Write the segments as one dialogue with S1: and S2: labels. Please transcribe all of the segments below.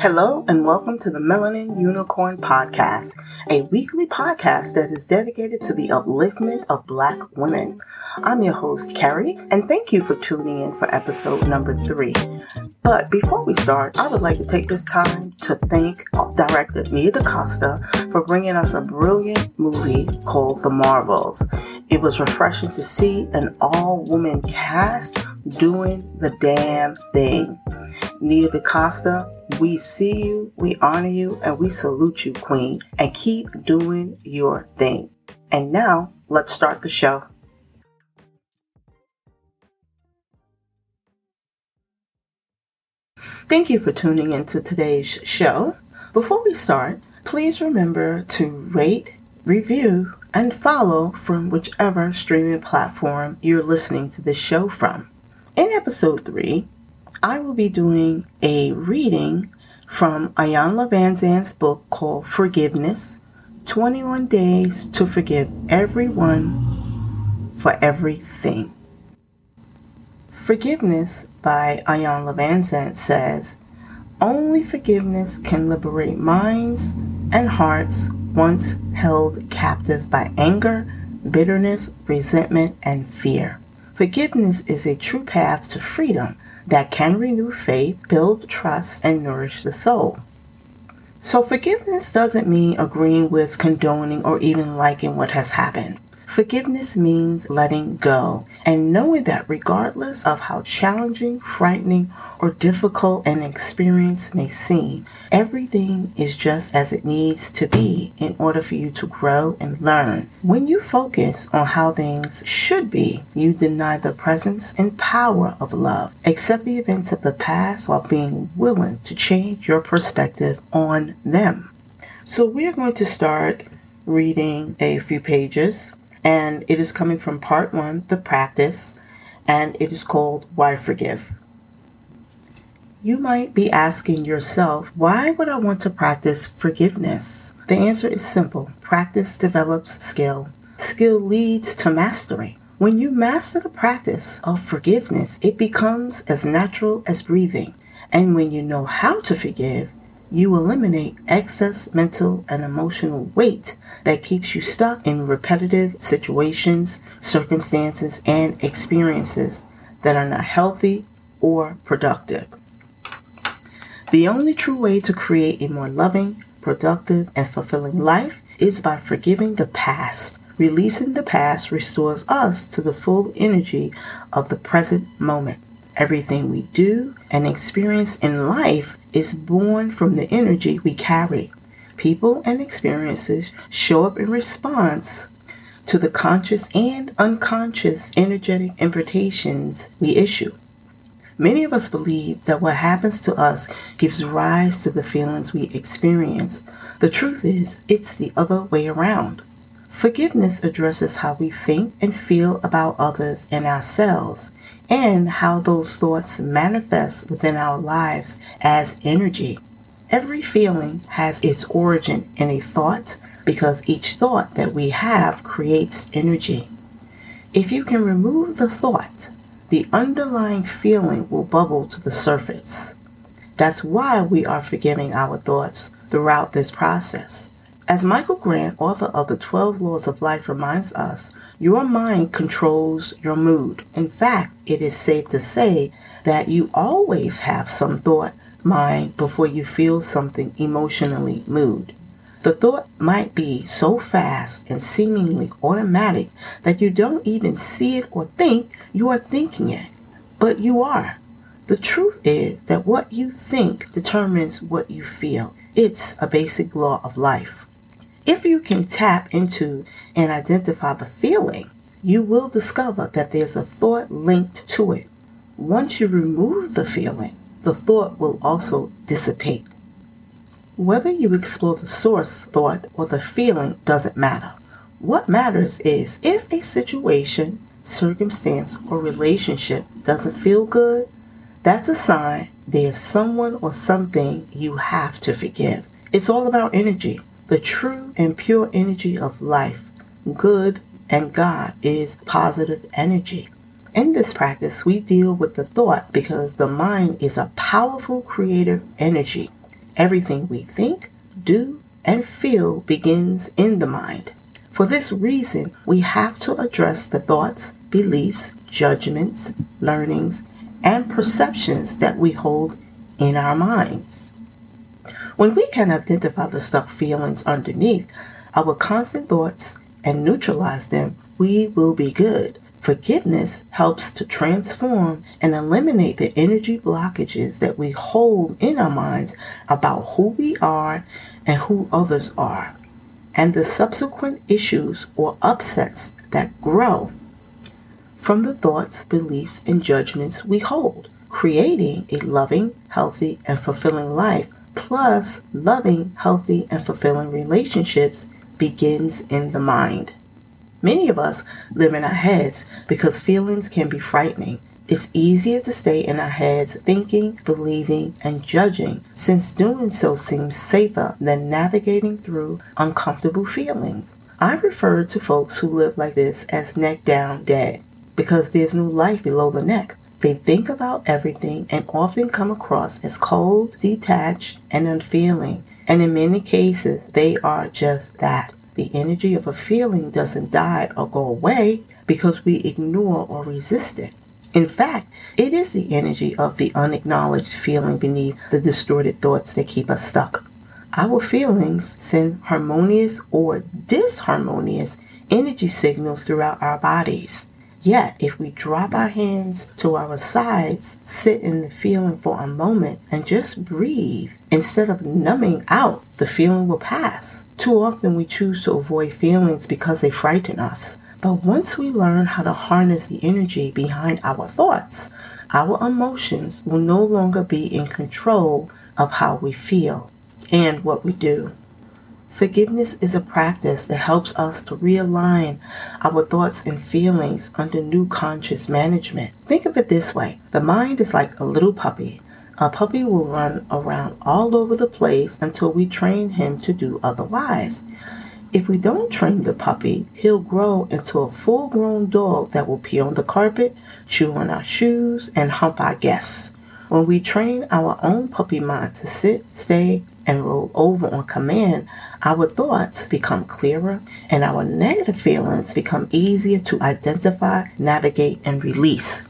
S1: Hello and welcome to the Melanin Unicorn Podcast, a weekly podcast that is dedicated to the upliftment of Black women. I'm your host, Carrie, and thank you for tuning in for episode number three. But before we start, I would like to take this time to thank director Nia DaCosta for bringing us a brilliant movie called The Marvels. It was refreshing to see an all woman cast doing the damn thing. Nia DaCosta, we see you, we honor you, and we salute you, Queen, and keep doing your thing. And now, let's start the show. Thank you for tuning into today's show. Before we start, please remember to rate, review, and follow from whichever streaming platform you're listening to this show from. In episode 3, I will be doing a reading from Iyanla Vanzant's book called Forgiveness 21 Days to Forgive Everyone for Everything. Forgiveness by Iyanla Vanzant says, Only forgiveness can liberate minds and hearts once held captive by anger, bitterness, resentment, and fear. Forgiveness is a true path to freedom that can renew faith, build trust, and nourish the soul. So, forgiveness doesn't mean agreeing with, condoning, or even liking what has happened. Forgiveness means letting go and knowing that regardless of how challenging, frightening, or difficult an experience may seem, everything is just as it needs to be in order for you to grow and learn. When you focus on how things should be, you deny the presence and power of love. Accept the events of the past while being willing to change your perspective on them. So, we're going to start reading a few pages, and it is coming from part one, the practice, and it is called Why Forgive. You might be asking yourself, why would I want to practice forgiveness? The answer is simple practice develops skill, skill leads to mastery. When you master the practice of forgiveness, it becomes as natural as breathing. And when you know how to forgive, you eliminate excess mental and emotional weight that keeps you stuck in repetitive situations, circumstances, and experiences that are not healthy or productive. The only true way to create a more loving, productive, and fulfilling life is by forgiving the past. Releasing the past restores us to the full energy of the present moment. Everything we do and experience in life is born from the energy we carry. People and experiences show up in response to the conscious and unconscious energetic invitations we issue. Many of us believe that what happens to us gives rise to the feelings we experience. The truth is, it's the other way around. Forgiveness addresses how we think and feel about others and ourselves, and how those thoughts manifest within our lives as energy. Every feeling has its origin in a thought because each thought that we have creates energy. If you can remove the thought, the underlying feeling will bubble to the surface. That's why we are forgiving our thoughts throughout this process. As Michael Grant, author of The 12 Laws of Life, reminds us, your mind controls your mood. In fact, it is safe to say that you always have some thought mind before you feel something emotionally mood. The thought might be so fast and seemingly automatic that you don't even see it or think you are thinking it, but you are. The truth is that what you think determines what you feel. It's a basic law of life. If you can tap into and identify the feeling, you will discover that there's a thought linked to it. Once you remove the feeling, the thought will also dissipate. Whether you explore the source thought or the feeling doesn't matter. What matters is if a situation, circumstance, or relationship doesn't feel good, that's a sign there's someone or something you have to forgive. It's all about energy. The true and pure energy of life, good and God, is positive energy. In this practice, we deal with the thought because the mind is a powerful creative energy Everything we think, do, and feel begins in the mind. For this reason, we have to address the thoughts, beliefs, judgments, learnings, and perceptions that we hold in our minds. When we can identify the stuck feelings underneath our constant thoughts and neutralize them, we will be good. Forgiveness helps to transform and eliminate the energy blockages that we hold in our minds about who we are and who others are, and the subsequent issues or upsets that grow from the thoughts, beliefs, and judgments we hold, creating a loving, healthy, and fulfilling life. Plus, loving, healthy, and fulfilling relationships begins in the mind. Many of us live in our heads because feelings can be frightening. It's easier to stay in our heads thinking, believing, and judging, since doing so seems safer than navigating through uncomfortable feelings. I refer to folks who live like this as neck down dead because there's no life below the neck. They think about everything and often come across as cold, detached, and unfeeling. And in many cases, they are just that. The energy of a feeling doesn't die or go away because we ignore or resist it. In fact, it is the energy of the unacknowledged feeling beneath the distorted thoughts that keep us stuck. Our feelings send harmonious or disharmonious energy signals throughout our bodies. Yet, if we drop our hands to our sides, sit in the feeling for a moment, and just breathe, instead of numbing out, the feeling will pass. Too often we choose to avoid feelings because they frighten us. But once we learn how to harness the energy behind our thoughts, our emotions will no longer be in control of how we feel and what we do. Forgiveness is a practice that helps us to realign our thoughts and feelings under new conscious management. Think of it this way the mind is like a little puppy. A puppy will run around all over the place until we train him to do otherwise. If we don't train the puppy, he'll grow into a full grown dog that will pee on the carpet, chew on our shoes, and hump our guests. When we train our own puppy mind to sit, stay, and roll over on command, our thoughts become clearer and our negative feelings become easier to identify, navigate, and release.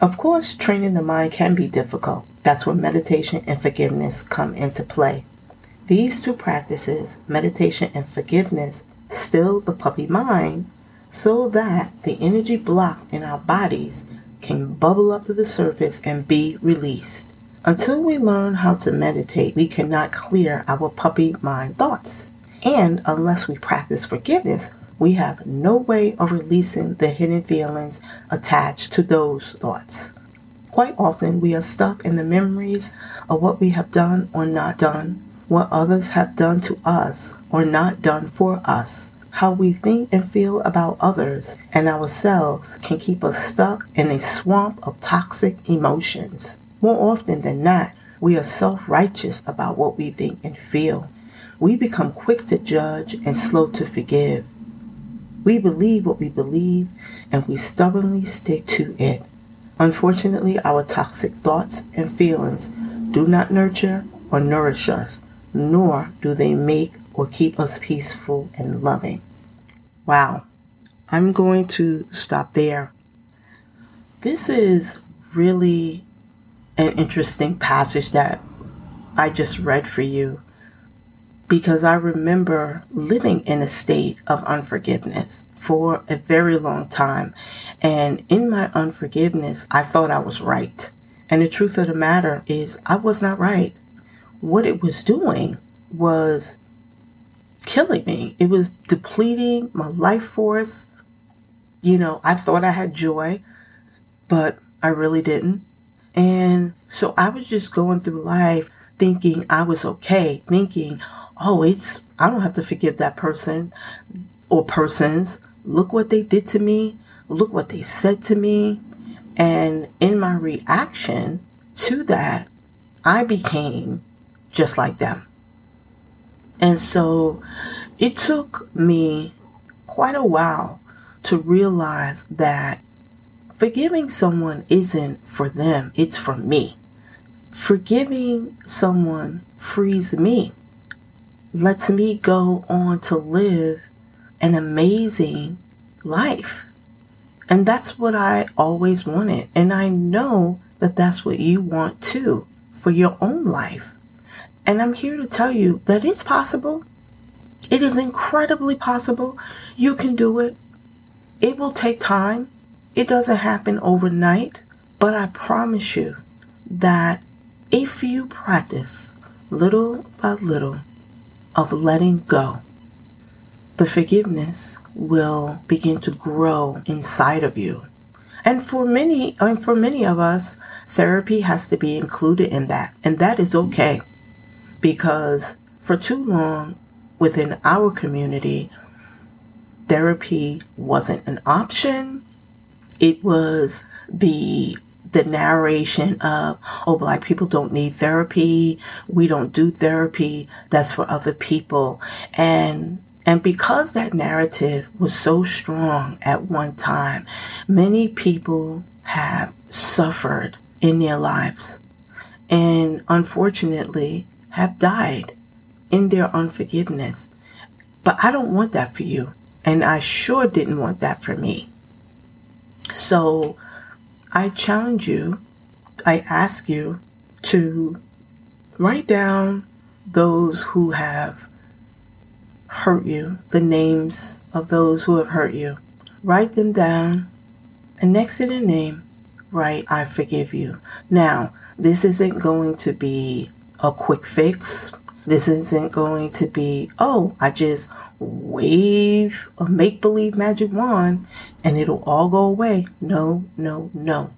S1: Of course, training the mind can be difficult. That's where meditation and forgiveness come into play. These two practices, meditation and forgiveness, still the puppy mind so that the energy blocked in our bodies can bubble up to the surface and be released. Until we learn how to meditate, we cannot clear our puppy mind thoughts. And unless we practice forgiveness, we have no way of releasing the hidden feelings attached to those thoughts. Quite often, we are stuck in the memories of what we have done or not done, what others have done to us or not done for us. How we think and feel about others and ourselves can keep us stuck in a swamp of toxic emotions. More often than not, we are self righteous about what we think and feel. We become quick to judge and slow to forgive. We believe what we believe and we stubbornly stick to it. Unfortunately, our toxic thoughts and feelings do not nurture or nourish us, nor do they make or keep us peaceful and loving. Wow, I'm going to stop there. This is really an interesting passage that I just read for you because I remember living in a state of unforgiveness for a very long time. And in my unforgiveness, I thought I was right. And the truth of the matter is, I was not right. What it was doing was killing me, it was depleting my life force. You know, I thought I had joy, but I really didn't. And so I was just going through life thinking I was okay, thinking, oh, it's, I don't have to forgive that person or persons. Look what they did to me. Look what they said to me. And in my reaction to that, I became just like them. And so it took me quite a while to realize that forgiving someone isn't for them, it's for me. Forgiving someone frees me, lets me go on to live an amazing life. And that's what I always wanted. And I know that that's what you want too for your own life. And I'm here to tell you that it's possible. It is incredibly possible. You can do it. It will take time. It doesn't happen overnight. But I promise you that if you practice little by little of letting go, the forgiveness will begin to grow inside of you. And for many, mean, for many of us, therapy has to be included in that. And that is okay because for too long within our community, therapy wasn't an option. It was the the narration of, oh, black people don't need therapy. We don't do therapy. That's for other people. And and because that narrative was so strong at one time, many people have suffered in their lives and unfortunately have died in their unforgiveness. But I don't want that for you. And I sure didn't want that for me. So I challenge you, I ask you to write down those who have hurt you, the names of those who have hurt you. Write them down, and next to their name, write, I forgive you. Now, this isn't going to be a quick fix. This isn't going to be, oh, I just wave a make believe magic wand and it'll all go away. No, no, no.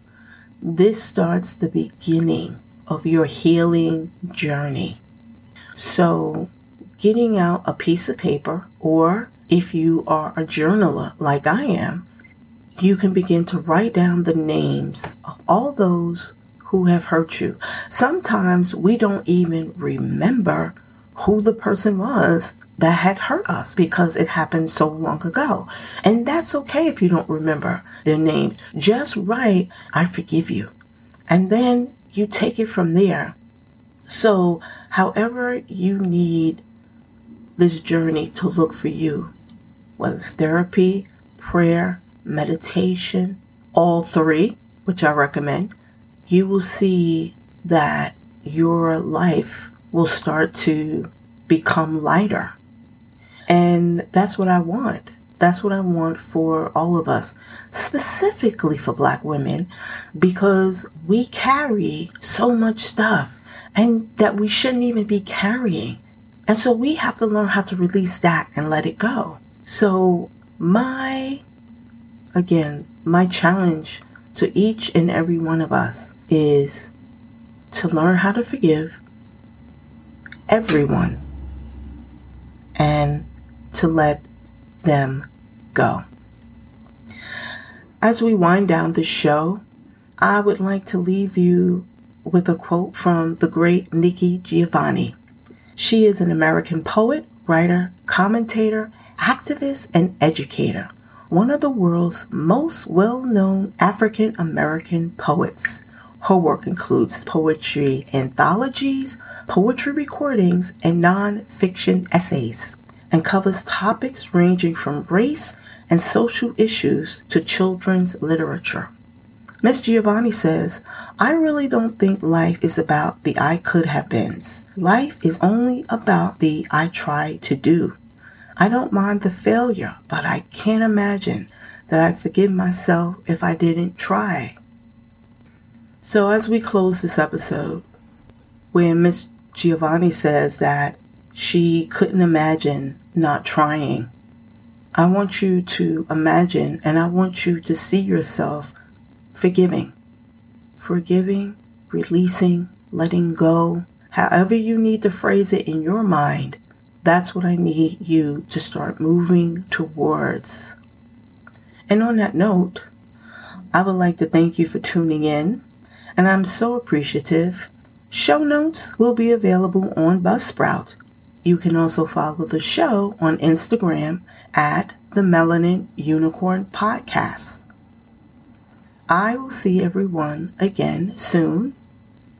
S1: This starts the beginning of your healing journey. So, getting out a piece of paper, or if you are a journaler like I am, you can begin to write down the names of all those who have hurt you. Sometimes we don't even remember who the person was that had hurt us because it happened so long ago. And that's okay if you don't remember their names. Just write, I forgive you. And then you take it from there. So, however you need this journey to look for you, whether it's therapy, prayer, meditation, all three, which I recommend, you will see that your life will start to become lighter. And that's what I want. That's what I want for all of us, specifically for black women, because we carry so much stuff and that we shouldn't even be carrying. And so we have to learn how to release that and let it go. So, my, again, my challenge to each and every one of us is to learn how to forgive everyone and to let them go. As we wind down the show, I would like to leave you with a quote from the great Nikki Giovanni. She is an American poet, writer, commentator, activist, and educator, one of the world's most well known African American poets. Her work includes poetry anthologies, poetry recordings, and non-fiction essays, and covers topics ranging from race and social issues to children's literature. Miss Giovanni says, I really don't think life is about the I could have beens. Life is only about the I tried to do. I don't mind the failure, but I can't imagine that I'd forgive myself if I didn't try. So, as we close this episode, when Miss Giovanni says that she couldn't imagine not trying, I want you to imagine and I want you to see yourself forgiving. Forgiving, releasing, letting go, however you need to phrase it in your mind. That's what I need you to start moving towards. And on that note, I would like to thank you for tuning in and I'm so appreciative. Show notes will be available on Buzzsprout. You can also follow the show on Instagram at the Melanin Unicorn Podcast. I will see everyone again soon.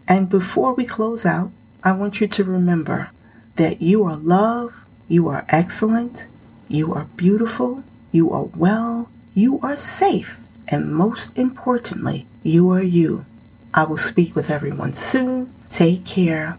S1: And before we close out, I want you to remember that you are loved, you are excellent, you are beautiful, you are well, you are safe, and most importantly, you are you. I will speak with everyone soon. Take care.